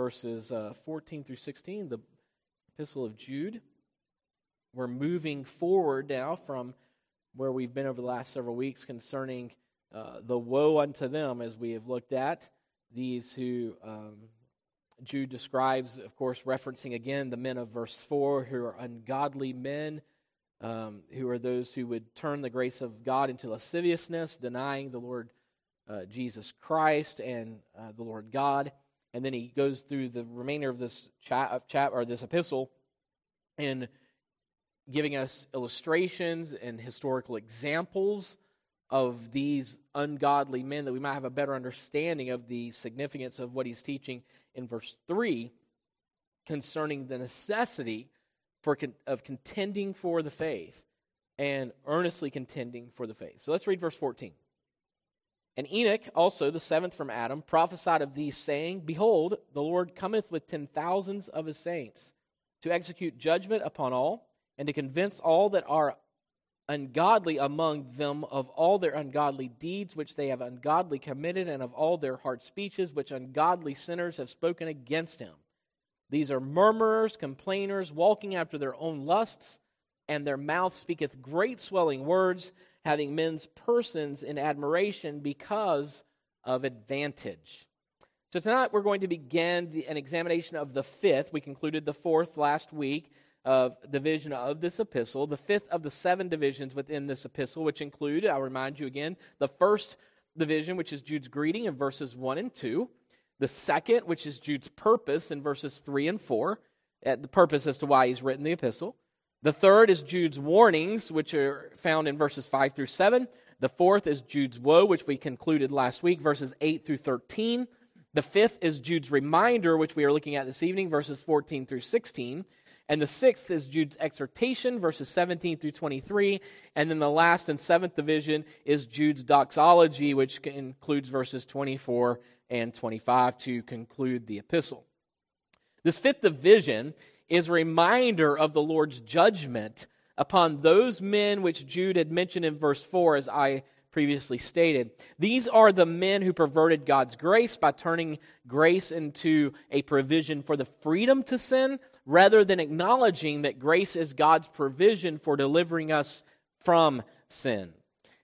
verses uh, 14 through 16, the Epistle of Jude. We're moving forward now from where we've been over the last several weeks concerning uh, the woe unto them, as we have looked at these who um, Jude describes, of course, referencing again the men of verse 4 who are ungodly men, um, who are those who would turn the grace of God into lasciviousness, denying the Lord uh, Jesus Christ and uh, the Lord God. And then he goes through the remainder of this chat or this epistle in giving us illustrations and historical examples of these ungodly men that we might have a better understanding of the significance of what he's teaching in verse 3 concerning the necessity for of contending for the faith and earnestly contending for the faith. So let's read verse 14. And Enoch, also the seventh from Adam, prophesied of these, saying, Behold, the Lord cometh with ten thousands of his saints to execute judgment upon all and to convince all that are ungodly among them of all their ungodly deeds which they have ungodly committed, and of all their hard speeches which ungodly sinners have spoken against him. These are murmurers, complainers, walking after their own lusts, and their mouth speaketh great swelling words, having men's persons in admiration because of advantage. So tonight we're going to begin the, an examination of the fifth. We concluded the fourth last week of division of this epistle, the fifth of the seven divisions within this epistle, which include, I'll remind you again, the first division, which is Jude's greeting in verses 1 and 2, the second, which is Jude's purpose in verses 3 and 4, uh, the purpose as to why he's written the epistle. The third is Jude's warnings, which are found in verses 5 through 7. The fourth is Jude's woe, which we concluded last week, verses 8 through 13. The fifth is Jude's reminder, which we are looking at this evening, verses 14 through 16. And the sixth is Jude's exhortation, verses 17 through 23. And then the last and seventh division is Jude's doxology, which includes verses 24 and 25 to conclude the epistle. This fifth division is a reminder of the Lord's judgment upon those men which Jude had mentioned in verse 4, as I previously stated. These are the men who perverted God's grace by turning grace into a provision for the freedom to sin rather than acknowledging that grace is God's provision for delivering us from sin.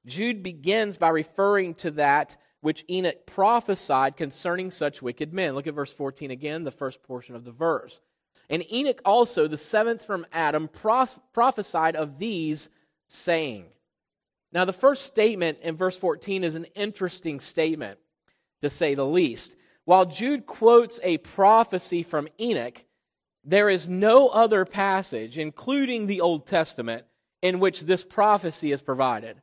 Jude begins by referring to that which Enoch prophesied concerning such wicked men. Look at verse 14 again, the first portion of the verse. And Enoch also, the seventh from Adam, prophesied of these, saying, now, the first statement in verse 14 is an interesting statement, to say the least. While Jude quotes a prophecy from Enoch, there is no other passage, including the Old Testament, in which this prophecy is provided.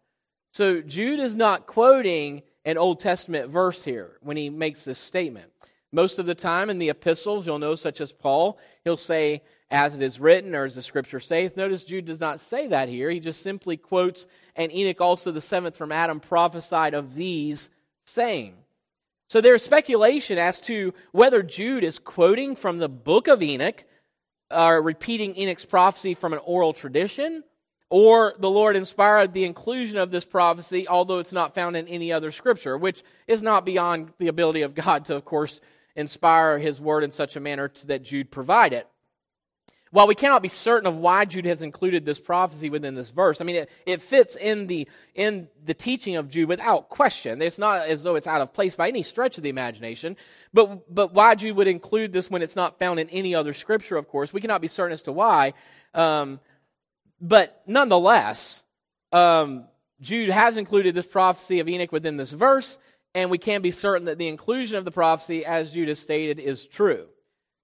So, Jude is not quoting an Old Testament verse here when he makes this statement. Most of the time in the epistles, you'll know, such as Paul, he'll say, as it is written, or as the scripture saith. Notice Jude does not say that here. He just simply quotes, and Enoch also the seventh from Adam prophesied of these, saying. So there's speculation as to whether Jude is quoting from the book of Enoch, or repeating Enoch's prophecy from an oral tradition, or the Lord inspired the inclusion of this prophecy, although it's not found in any other scripture, which is not beyond the ability of God to, of course, inspire his word in such a manner that Jude provide it. While we cannot be certain of why Jude has included this prophecy within this verse, I mean, it, it fits in the, in the teaching of Jude without question. It's not as though it's out of place by any stretch of the imagination. But, but why Jude would include this when it's not found in any other scripture, of course, we cannot be certain as to why. Um, but nonetheless, um, Jude has included this prophecy of Enoch within this verse, and we can be certain that the inclusion of the prophecy, as Judas stated, is true.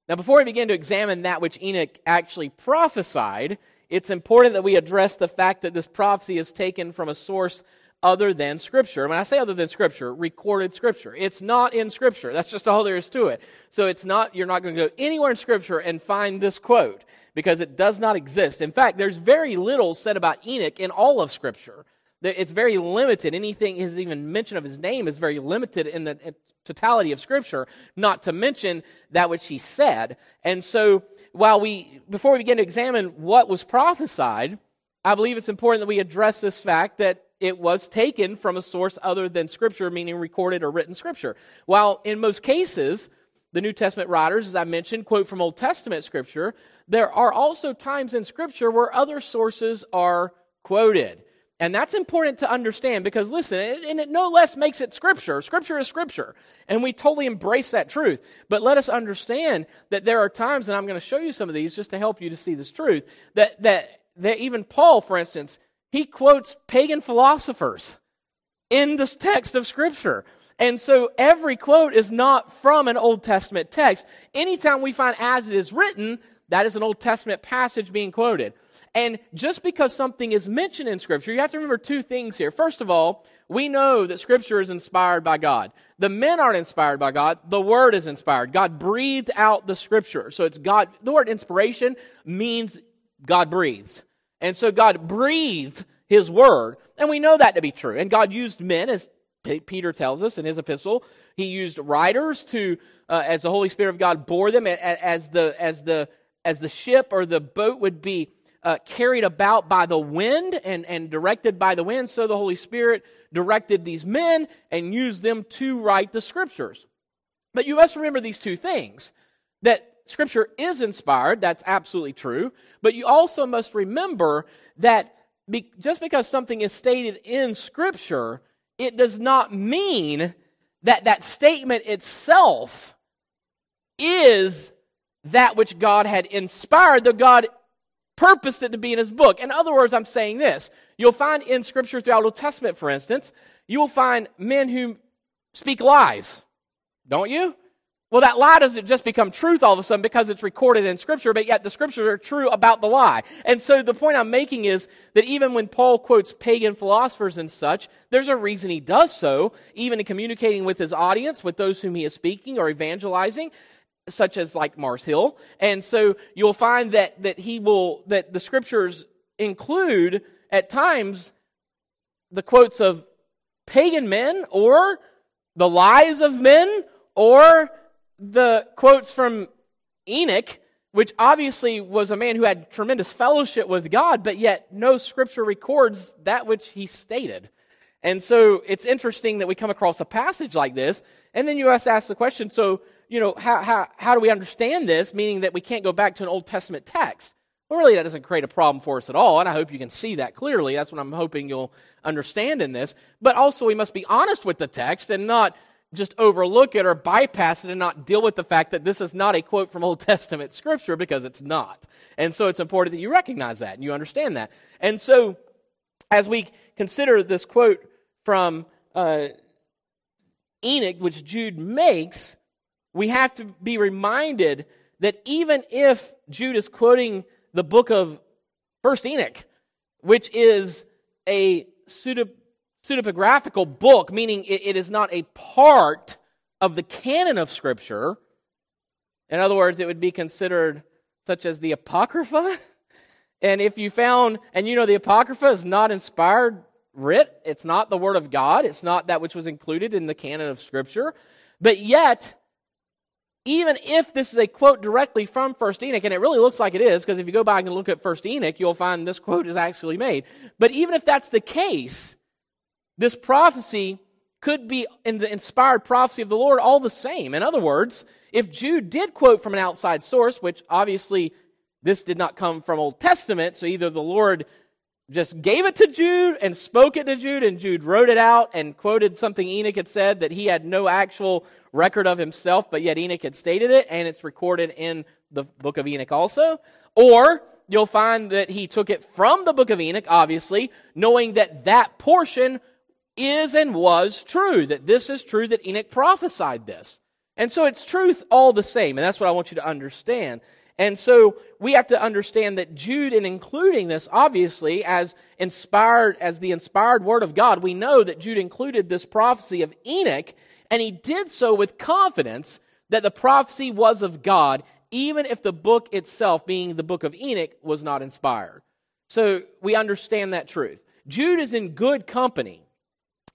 Now, before we begin to examine that which Enoch actually prophesied, it's important that we address the fact that this prophecy is taken from a source other than Scripture. When I say other than Scripture, recorded Scripture. It's not in Scripture. That's just all there is to it. So it's not, you're not going to go anywhere in Scripture and find this quote because it does not exist. In fact, there's very little said about Enoch in all of Scripture. It's very limited. Anything is even mention of his name is very limited in the totality of Scripture, not to mention that which he said. And so, while we, before we begin to examine what was prophesied, I believe it's important that we address this fact that it was taken from a source other than Scripture, meaning recorded or written Scripture. While in most cases, the New Testament writers, as I mentioned, quote from Old Testament scripture, there are also times in scripture where other sources are quoted. And that's important to understand because listen, and it no less makes it scripture. Scripture is scripture. And we totally embrace that truth. But let us understand that there are times, and I'm going to show you some of these just to help you to see this truth, that, that, that even Paul, for instance, he quotes pagan philosophers in this text of scripture. And so every quote is not from an Old Testament text. Anytime we find as it is written, that is an Old Testament passage being quoted. And just because something is mentioned in Scripture, you have to remember two things here. First of all, we know that Scripture is inspired by God. The men aren't inspired by God, the Word is inspired. God breathed out the Scripture. So it's God, the word inspiration means God breathed. And so God breathed His Word. And we know that to be true. And God used men, as Peter tells us in his epistle. He used writers to, uh, as the Holy Spirit of God bore them, as the, as the, as the ship or the boat would be uh, carried about by the wind and, and directed by the wind. So the Holy Spirit directed these men and used them to write the scriptures. But you must remember these two things that scripture is inspired, that's absolutely true. But you also must remember that be, just because something is stated in scripture, it does not mean that that statement itself is that which God had inspired, though God purposed it to be in his book. In other words, I'm saying this. You'll find in Scripture throughout the Old Testament, for instance, you will find men who speak lies. Don't you? Well, that lie doesn't just become truth all of a sudden because it's recorded in Scripture, but yet the Scriptures are true about the lie. And so the point I'm making is that even when Paul quotes pagan philosophers and such, there's a reason he does so, even in communicating with his audience, with those whom he is speaking or evangelizing such as like Mars Hill. And so you'll find that, that he will, that the scriptures include at times the quotes of pagan men or the lies of men or the quotes from Enoch, which obviously was a man who had tremendous fellowship with God, but yet no scripture records that which he stated. And so it's interesting that we come across a passage like this, and then you to ask the question so you know, how, how, how do we understand this? Meaning that we can't go back to an Old Testament text. Well, really, that doesn't create a problem for us at all, and I hope you can see that clearly. That's what I'm hoping you'll understand in this. But also, we must be honest with the text and not just overlook it or bypass it and not deal with the fact that this is not a quote from Old Testament scripture because it's not. And so it's important that you recognize that and you understand that. And so, as we consider this quote from uh, Enoch, which Jude makes, we have to be reminded that even if Jude is quoting the book of First Enoch, which is a pseudepigraphical book, meaning it, it is not a part of the canon of Scripture. In other words, it would be considered such as the Apocrypha. And if you found, and you know, the Apocrypha is not inspired writ, it's not the Word of God, it's not that which was included in the canon of Scripture, but yet even if this is a quote directly from First Enoch, and it really looks like it is, because if you go back and look at First Enoch, you'll find this quote is actually made. But even if that's the case, this prophecy could be in the inspired prophecy of the Lord all the same. In other words, if Jude did quote from an outside source, which obviously this did not come from Old Testament, so either the Lord just gave it to Jude and spoke it to Jude, and Jude wrote it out and quoted something Enoch had said that he had no actual record of himself, but yet Enoch had stated it, and it's recorded in the book of Enoch also. Or you'll find that he took it from the book of Enoch, obviously, knowing that that portion is and was true, that this is true, that Enoch prophesied this. And so it's truth all the same, and that's what I want you to understand. And so we have to understand that Jude, in including this, obviously, as inspired, as the inspired word of God, we know that Jude included this prophecy of Enoch, and he did so with confidence that the prophecy was of God, even if the book itself, being the book of Enoch, was not inspired. So we understand that truth. Jude is in good company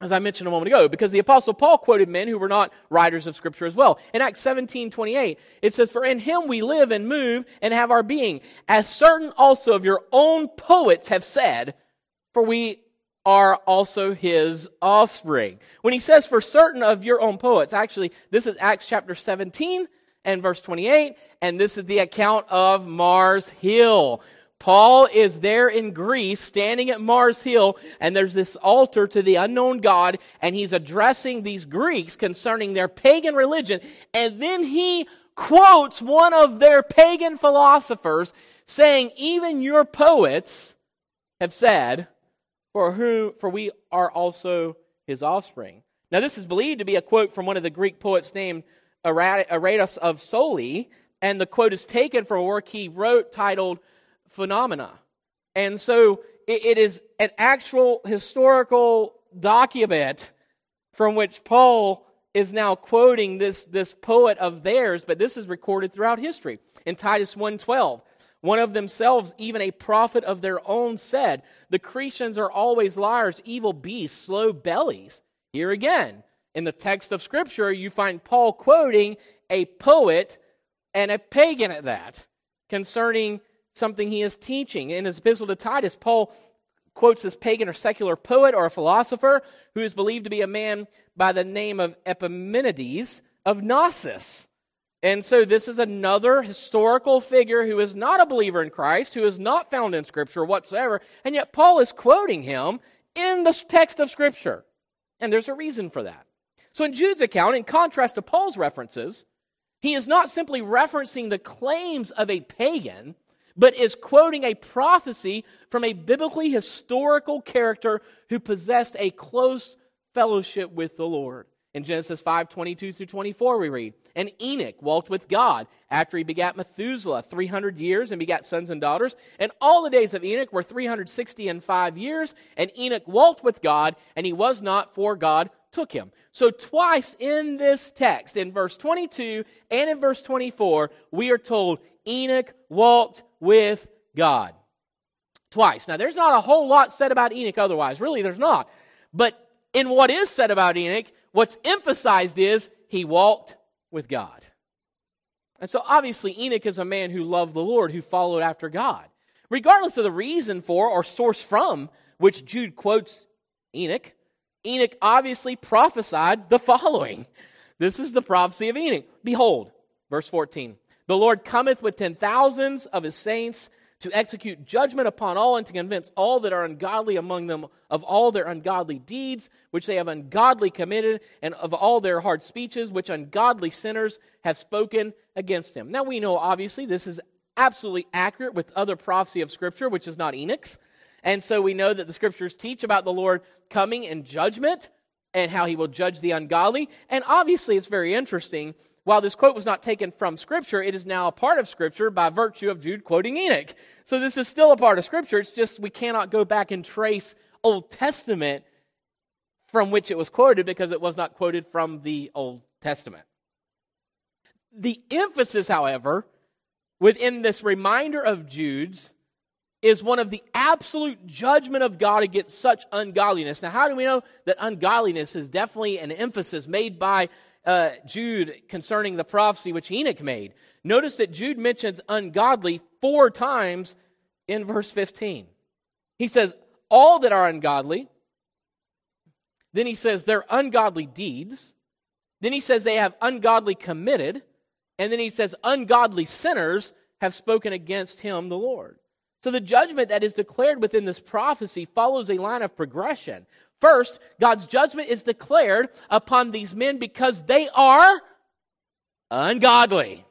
as I mentioned a moment ago, because the apostle Paul quoted men who were not writers of scripture as well. In Acts 17, 28, it says, For in him we live and move and have our being, as certain also of your own poets have said, for we are also his offspring. When he says for certain of your own poets, actually, this is Acts chapter 17, and verse 28. And this is the account of Mars Hill. Paul is there in Greece, standing at Mars Hill, and there's this altar to the unknown God, and he's addressing these Greeks concerning their pagan religion. And then he quotes one of their pagan philosophers saying, Even your poets have said, For who for we are also his offspring. Now, this is believed to be a quote from one of the Greek poets named Aratus of Soli, and the quote is taken from a work he wrote titled Phaenomena. And so it, it is an actual historical document from which Paul is now quoting this, this poet of theirs, but this is recorded throughout history. In Titus 1.12, one of themselves, even a prophet of their own, said, The Cretans are always liars, evil beasts, slow bellies. Here again, in the text of Scripture, you find Paul quoting a poet and a pagan at that concerning something he is teaching. In his epistle to Titus, Paul quotes this pagan or secular poet or a philosopher who is believed to be a man by the name of Epimenides of Knossos. And so this is another historical figure who is not a believer in Christ, who is not found in Scripture whatsoever, and yet Paul is quoting him in the text of Scripture. And there's a reason for that. So in Jude's account, in contrast to Paul's references, he is not simply referencing the claims of a pagan, but is quoting a prophecy from a biblically historical character who possessed a close fellowship with the Lord. In Genesis 5 22 through 24, we read, And Enoch walked with God after he begat Methuselah 300 years and begat sons and daughters. And all the days of Enoch were 360 and five years. And Enoch walked with God, and he was not, for God took him. So, twice in this text, in verse 22 and in verse 24, we are told Enoch walked with God. Twice. Now, there's not a whole lot said about Enoch otherwise. Really, there's not. But in what is said about Enoch, what's emphasized is he walked with God. And so, obviously, Enoch is a man who loved the Lord, who followed after God. Regardless of the reason for or source from which Jude quotes Enoch, Enoch obviously prophesied the following. This is the prophecy of Enoch. Behold, verse 14 the Lord cometh with ten thousands of his saints to execute judgment upon all and to convince all that are ungodly among them of all their ungodly deeds which they have ungodly committed and of all their hard speeches which ungodly sinners have spoken against him. Now we know obviously this is absolutely accurate with other prophecy of scripture which is not Enoch's. And so we know that the scriptures teach about the Lord coming in judgment and how he will judge the ungodly. And obviously it's very interesting while this quote was not taken from Scripture, it is now a part of Scripture by virtue of Jude quoting Enoch. So this is still a part of Scripture. It's just we cannot go back and trace Old Testament from which it was quoted because it was not quoted from the Old Testament. The emphasis, however, within this reminder of Jude's is one of the absolute judgment of God against such ungodliness. Now, how do we know that ungodliness is definitely an emphasis made by uh, Jude concerning the prophecy which Enoch made. Notice that Jude mentions ungodly four times in verse 15. He says, All that are ungodly. Then he says, Their ungodly deeds. Then he says, They have ungodly committed. And then he says, Ungodly sinners have spoken against him, the Lord. So the judgment that is declared within this prophecy follows a line of progression. First, God's judgment is declared upon these men because they are ungodly.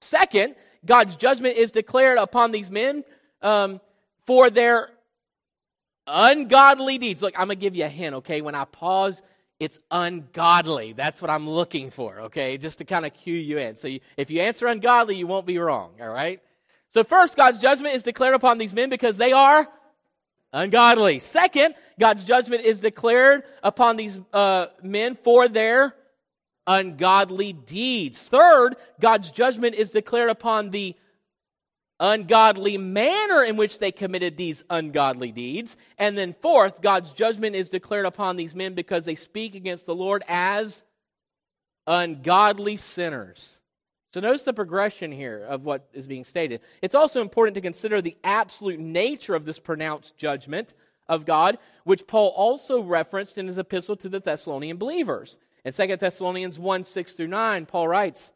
Second, God's judgment is declared upon these men um, for their ungodly deeds. Look, I'm going to give you a hint, okay? When I pause, it's ungodly. That's what I'm looking for, okay? Just to kind of cue you in. So you, if you answer ungodly, you won't be wrong, all right? So, first, God's judgment is declared upon these men because they are ungodly. Second, God's judgment is declared upon these uh, men for their ungodly deeds. Third, God's judgment is declared upon the ungodly manner in which they committed these ungodly deeds. And then fourth, God's judgment is declared upon these men because they speak against the Lord as ungodly sinners. So notice the progression here of what is being stated. It's also important to consider the absolute nature of this pronounced judgment of God, which Paul also referenced in his epistle to the Thessalonian believers. In 2 Thessalonians 1 6 through 9, Paul writes,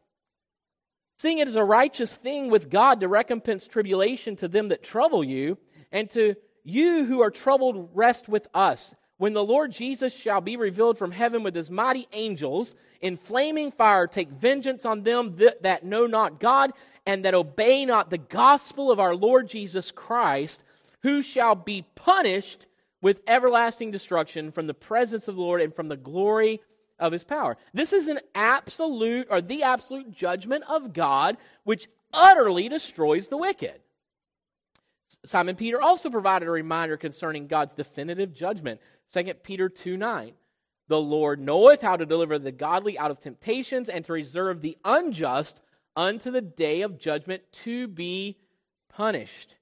seeing it is a righteous thing with God to recompense tribulation to them that trouble you, and to you who are troubled, rest with us. When the Lord Jesus shall be revealed from heaven with his mighty angels in flaming fire, take vengeance on them that, that know not God and that obey not the gospel of our Lord Jesus Christ, who shall be punished with everlasting destruction from the presence of the Lord and from the glory of his power. This is an absolute or the absolute judgment of God which utterly destroys the wicked. Simon Peter also provided a reminder concerning God's definitive judgment. 2 Peter 2 9. The Lord knoweth how to deliver the godly out of temptations and to reserve the unjust unto the day of judgment to be punished.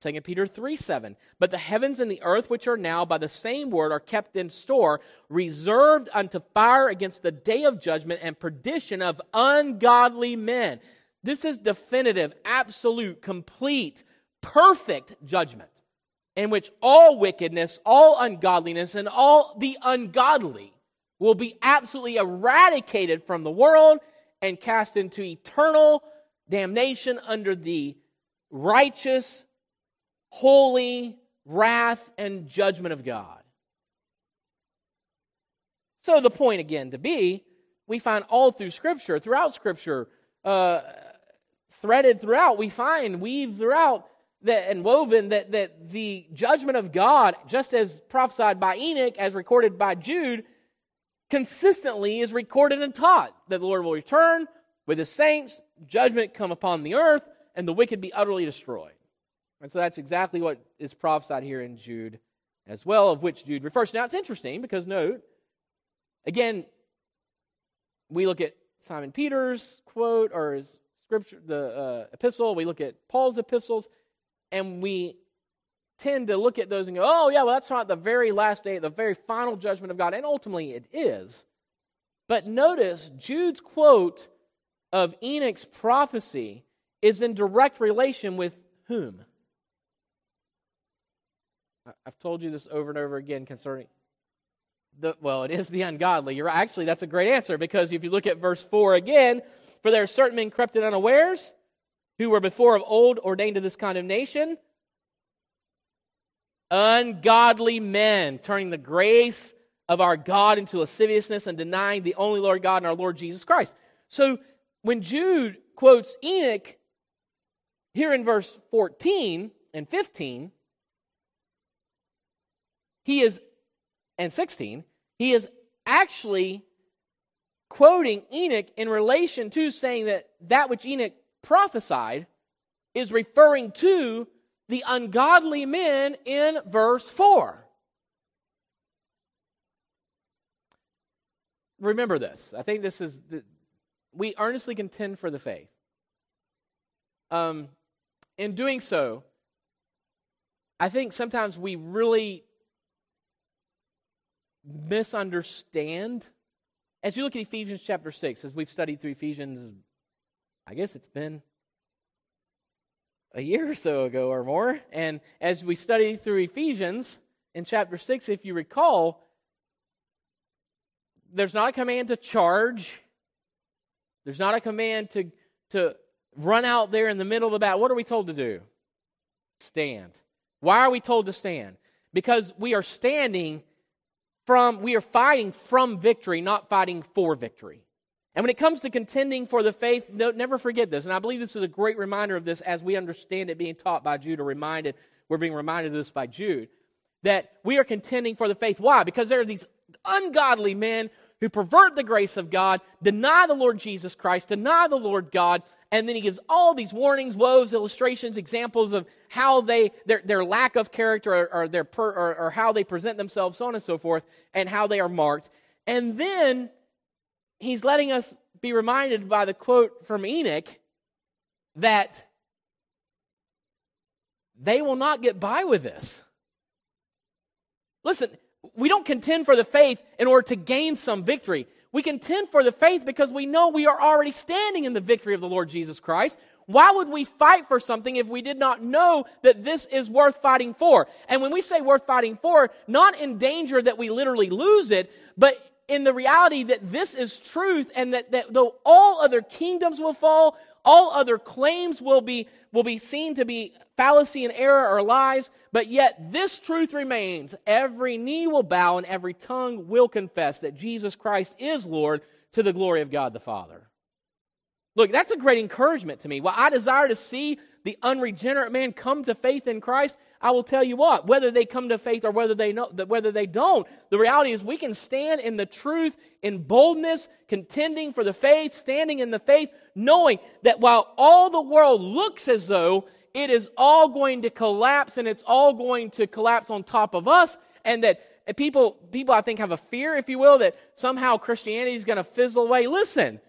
2 Peter 3 7. But the heavens and the earth, which are now by the same word, are kept in store, reserved unto fire against the day of judgment and perdition of ungodly men. This is definitive, absolute, complete, perfect judgment in which all wickedness, all ungodliness, and all the ungodly will be absolutely eradicated from the world and cast into eternal damnation under the righteous holy wrath and judgment of God. So, the point again to be, we find all through Scripture, throughout Scripture, uh, threaded throughout, we find, weaved throughout, that, and woven that, that the judgment of God, just as prophesied by Enoch, as recorded by Jude, consistently is recorded and taught that the Lord will return with his saints, judgment come upon the earth, and the wicked be utterly destroyed. And so that's exactly what is prophesied here in Jude as well, of which Jude refers. Now it's interesting because note, again, we look at Simon Peter's quote or his scripture, the uh, epistle, we look at Paul's epistles, and we tend to look at those and go, oh, yeah, well, that's not the very last day, the very final judgment of God. And ultimately it is. But notice Jude's quote of Enoch's prophecy is in direct relation with whom? I've told you this over and over again concerning the well, it is the ungodly. You're actually that's a great answer because if you look at verse four again, for there are certain men crept in unawares, who were before of old ordained to this condemnation, ungodly men, turning the grace of our God into lasciviousness and denying the only Lord God and our Lord Jesus Christ. So when Jude quotes Enoch here in verse 14 and 15, he is, and 16, he is actually quoting Enoch in relation to saying that that which Enoch prophesied is referring to the ungodly men in verse 4. Remember this. I think this is the, we earnestly contend for the faith. Um, in doing so, I think sometimes we really misunderstand. As you look at Ephesians chapter 6, as we've studied through Ephesians, I guess it's been a year or so ago or more. And as we study through Ephesians in chapter 6, if you recall, there's not a command to charge, there's not a command to, to run out there in the middle of the battle. What are we told to do? Stand. Why are we told to stand? Because we are standing from, we are fighting from victory, not fighting for victory. And when it comes to contending for the faith, no, never forget this. And I believe this is a great reminder of this as we understand it being taught by Jude, or reminded, we're being reminded of this by Jude, that we are contending for the faith. Why? Because there are these ungodly men who pervert the grace of God, deny the Lord Jesus Christ, deny the Lord God, and then he gives all these warnings, woes, illustrations, examples of how they their, their lack of character or, or their per, or, or how they present themselves, so on and so forth, and how they are marked. And then he's letting us be reminded by the quote from Enoch that they will not get by with this. Listen, we don't contend for the faith in order to gain some victory. We contend for the faith because we know we are already standing in the victory of the Lord Jesus Christ. Why would we fight for something if we did not know that this is worth fighting for? And when we say worth fighting for, not in danger that we literally lose it, but in the reality that this is truth and that, that though all other kingdoms will fall, all other claims will be, will be seen to be fallacy and error or lies, but yet this truth remains. Every knee will bow and every tongue will confess that Jesus Christ is Lord to the glory of God the Father. Look, that's a great encouragement to me. While I desire to see the unregenerate man come to faith in Christ, I will tell you what, whether they come to faith or whether they know whether they don't, the reality is we can stand in the truth in boldness, contending for the faith, standing in the faith, knowing that while all the world looks as though it is all going to collapse and it's all going to collapse on top of us, and that eh, people people I think have a fear, if you will, that somehow Christianity is going to fizzle away. Listen,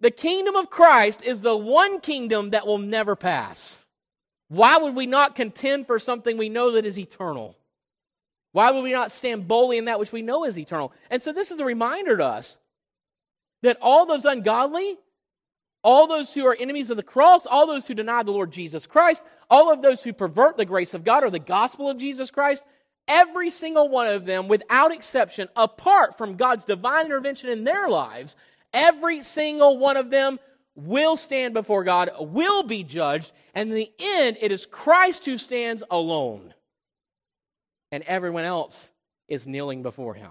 the kingdom of Christ is the one kingdom that will never pass. Why would we not contend for something we know that is eternal? Why would we not stand boldly in that which we know is eternal? And so this is a reminder to us that all those ungodly, all those who are enemies of the cross, all those who deny the Lord Jesus Christ, all of those who pervert the grace of God or the gospel of Jesus Christ, every single one of them, without exception, apart from God's divine intervention in their lives, every single one of them will stand before God, will be judged, and in the end, it is Christ who stands alone, and everyone else is kneeling before him.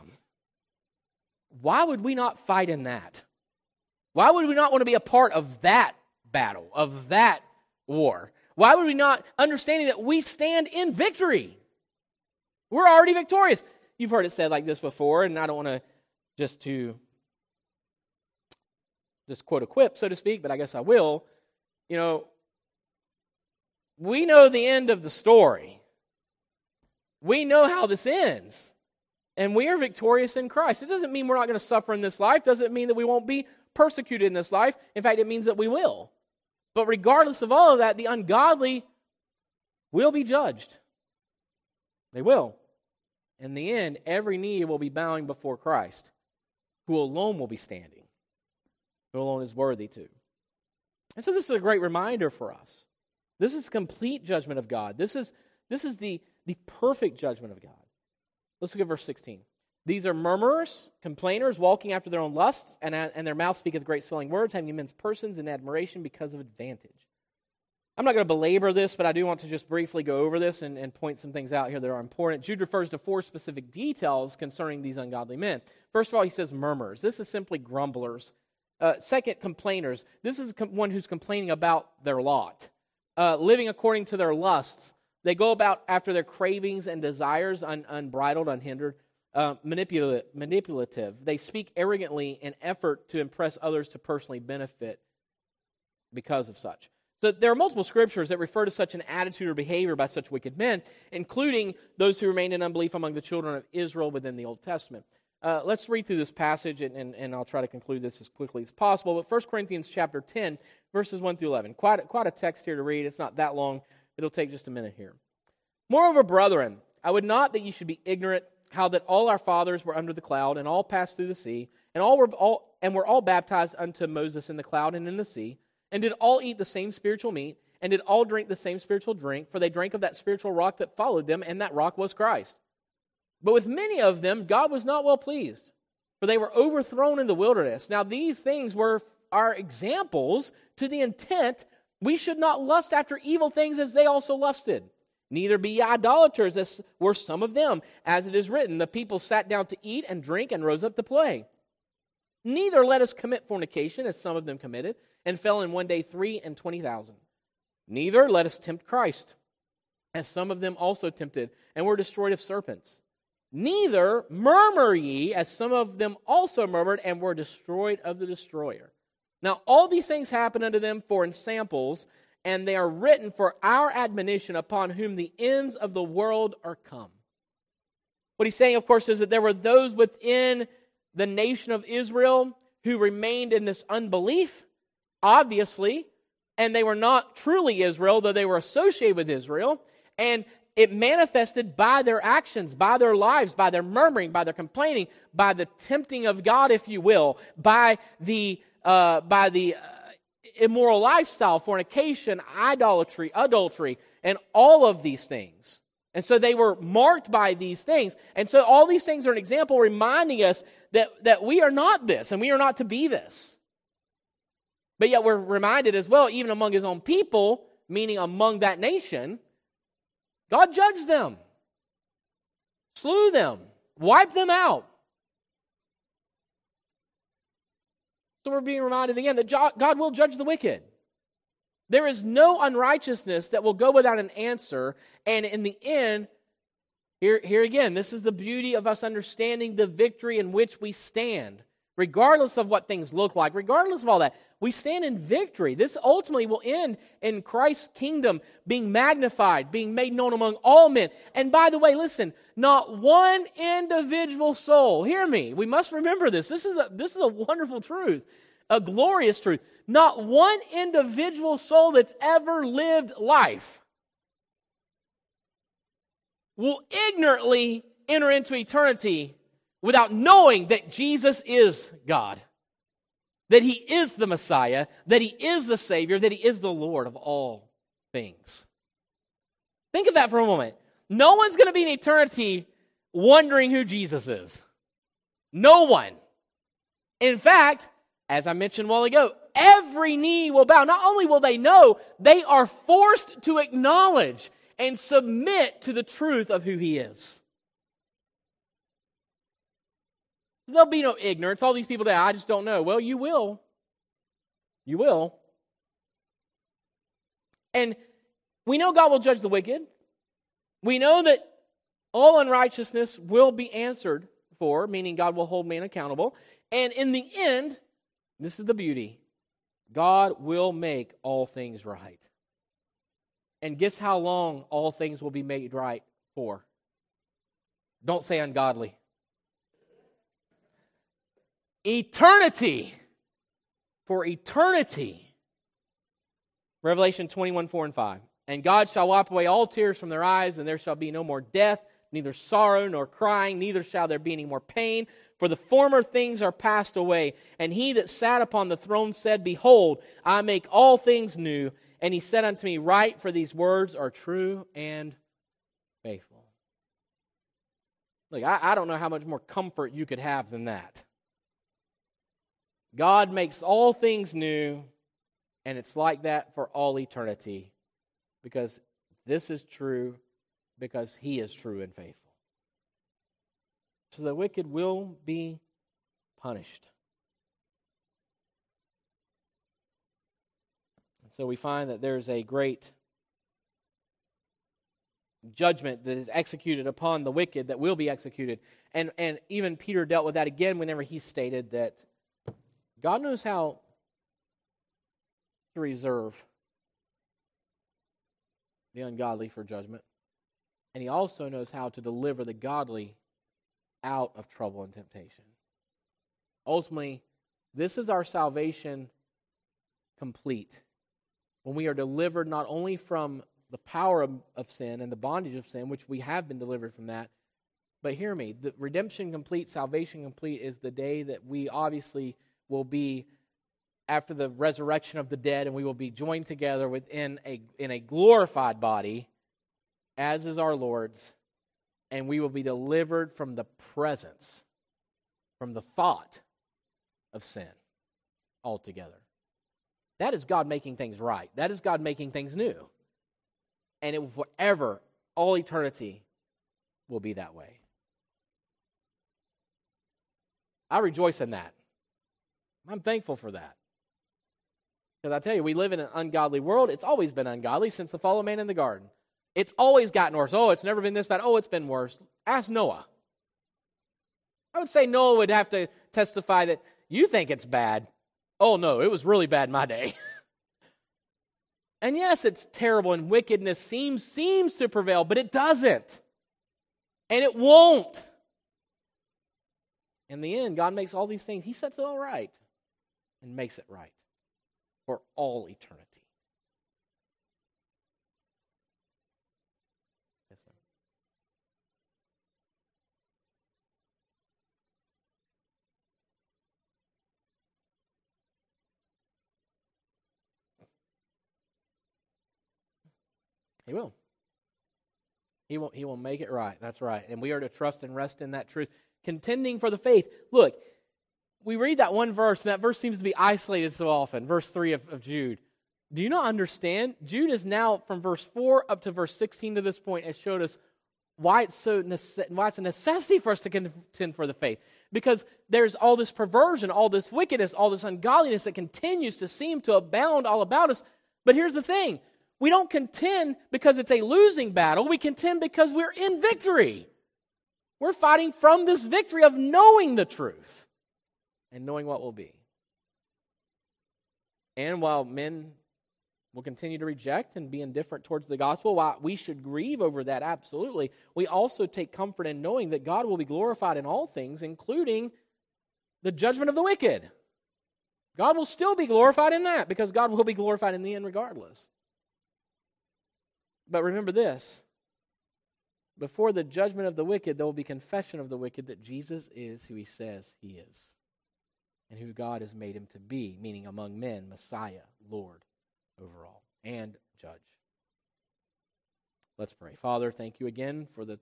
Why would we not fight in that? Why would we not want to be a part of that battle, of that war? Why would we not understanding that we stand in victory? We're already victorious. You've heard it said like this before, and I don't want to just to just quote a quip, so to speak, but I guess I will. You know, we know the end of the story. We know how this ends. And we are victorious in Christ. It doesn't mean we're not going to suffer in this life, doesn't mean that we won't be persecuted in this life. In fact, it means that we will. But regardless of all of that, the ungodly will be judged. They will. In the end, every knee will be bowing before Christ, who alone will be standing who alone is worthy to. And so this is a great reminder for us. This is the complete judgment of God. This is, this is the, the perfect judgment of God. Let's look at verse 16. These are murmurers, complainers, walking after their own lusts, and, and their mouth speaketh great swelling words, having immense persons in admiration because of advantage. I'm not going to belabor this, but I do want to just briefly go over this and, and point some things out here that are important. Jude refers to four specific details concerning these ungodly men. First of all, he says murmurers. This is simply grumblers uh, second, complainers. This is com- one who's complaining about their lot, uh, living according to their lusts. They go about after their cravings and desires, un- unbridled, unhindered, uh, manipulative, manipulative. They speak arrogantly in effort to impress others to personally benefit because of such. So there are multiple scriptures that refer to such an attitude or behavior by such wicked men, including those who remained in unbelief among the children of Israel within the Old Testament. Uh, let's read through this passage, and, and, and, I'll try to conclude this as quickly as possible. But 1 Corinthians chapter 10, verses 1 through 11. Quite, quite a text here to read. It's not that long. It'll take just a minute here. Moreover, brethren, I would not that you should be ignorant how that all our fathers were under the cloud, and all passed through the sea, and all were all and were all baptized unto Moses in the cloud and in the sea, and did all eat the same spiritual meat, and did all drink the same spiritual drink, for they drank of that spiritual rock that followed them, and that rock was Christ. But with many of them, God was not well pleased, for they were overthrown in the wilderness. Now, these things were our examples to the intent we should not lust after evil things as they also lusted. Neither be idolaters, as were some of them. As it is written, the people sat down to eat and drink and rose up to play. Neither let us commit fornication, as some of them committed, and fell in one day three and twenty thousand. Neither let us tempt Christ, as some of them also tempted, and were destroyed of serpents. Neither murmur ye, as some of them also murmured and were destroyed of the destroyer. Now, all these things happen unto them for ensamples, and they are written for our admonition upon whom the ends of the world are come. What he's saying, of course, is that there were those within the nation of Israel who remained in this unbelief, obviously, and they were not truly Israel, though they were associated with Israel. And it manifested by their actions, by their lives, by their murmuring, by their complaining, by the tempting of God, if you will, by the uh, by the uh, immoral lifestyle, fornication, idolatry, adultery, and all of these things. And so they were marked by these things. And so all these things are an example reminding us that, that we are not this and we are not to be this. But yet we're reminded as well, even among his own people, meaning among that nation, God judged them, slew them, wiped them out. So we're being reminded again that God will judge the wicked. There is no unrighteousness that will go without an answer. And in the end, here, here again, this is the beauty of us understanding the victory in which we stand. Regardless of what things look like, regardless of all that, we stand in victory. This ultimately will end in Christ's kingdom being magnified, being made known among all men. And by the way, listen, not one individual soul, hear me, we must remember this. This is a, this is a wonderful truth, a glorious truth. Not one individual soul that's ever lived life will ignorantly enter into eternity without knowing that Jesus is God, that He is the Messiah, that He is the Savior, that He is the Lord of all things. Think of that for a moment. No one's going to be in eternity wondering who Jesus is. No one. In fact, as I mentioned a while ago, every knee will bow. Not only will they know, they are forced to acknowledge and submit to the truth of who He is. There'll be no ignorance. All these people that I just don't know. Well, you will. You will. And we know God will judge the wicked. We know that all unrighteousness will be answered for, meaning God will hold man accountable. And in the end, this is the beauty God will make all things right. And guess how long all things will be made right for? Don't say ungodly. Eternity. For eternity. Revelation 21, 4 and 5. And God shall wipe away all tears from their eyes, and there shall be no more death, neither sorrow nor crying, neither shall there be any more pain, for the former things are passed away. And he that sat upon the throne said, Behold, I make all things new. And he said unto me, Write, for these words are true and faithful. Look, I, I don't know how much more comfort you could have than that. God makes all things new, and it's like that for all eternity because this is true because He is true and faithful. So the wicked will be punished. So we find that there's a great judgment that is executed upon the wicked that will be executed. And, and even Peter dealt with that again whenever he stated that God knows how to reserve the ungodly for judgment. And he also knows how to deliver the godly out of trouble and temptation. Ultimately, this is our salvation complete. When we are delivered not only from the power of, of, sin and the bondage of sin, which we have been delivered from that, but hear me, the redemption complete, salvation complete is the day that we obviously will be after the resurrection of the dead, and we will be joined together within a, in a glorified body, as is our Lord's, and we will be delivered from the presence, from the thought of sin altogether. That is God making things right. That is God making things new. And it will forever, all eternity, will be that way. I rejoice in that. I'm thankful for that. Because I tell you, we live in an ungodly world. It's always been ungodly since the fall of man in the garden. It's always gotten worse. Oh, it's never been this bad. Oh, it's been worse. Ask Noah. I would say Noah would have to testify that you think it's bad. Oh, no, it was really bad my day. and yes, it's terrible and wickedness seems, seems to prevail, but it doesn't. And it won't. In the end, God makes all these things, He sets it all right and makes it right for all eternity. He will. He will, he will make it right. That's right. And we are to trust and rest in that truth. Contending for the faith. Look, we read that one verse, and that verse seems to be isolated so often. Verse 3 of, of Jude. Do you not understand? Jude is now from verse 4 up to verse 16 to this point has showed us why it's so why it's a necessity for us to contend for the faith. Because there's all this perversion, all this wickedness, all this ungodliness that continues to seem to abound all about us. But here's the thing we don't contend because it's a losing battle, we contend because we're in victory. We're fighting from this victory of knowing the truth and knowing what will be. And while men will continue to reject and be indifferent towards the gospel. While we should grieve over that, absolutely, we also take comfort in knowing that God will be glorified in all things, including the judgment of the wicked. God will still be glorified in that because God will be glorified in the end regardless. But remember this before the judgment of the wicked, there will be confession of the wicked that Jesus is who he says he is and who God has made him to be, meaning among men, Messiah, Lord over all, and judge. Let's pray. Father, thank you again for the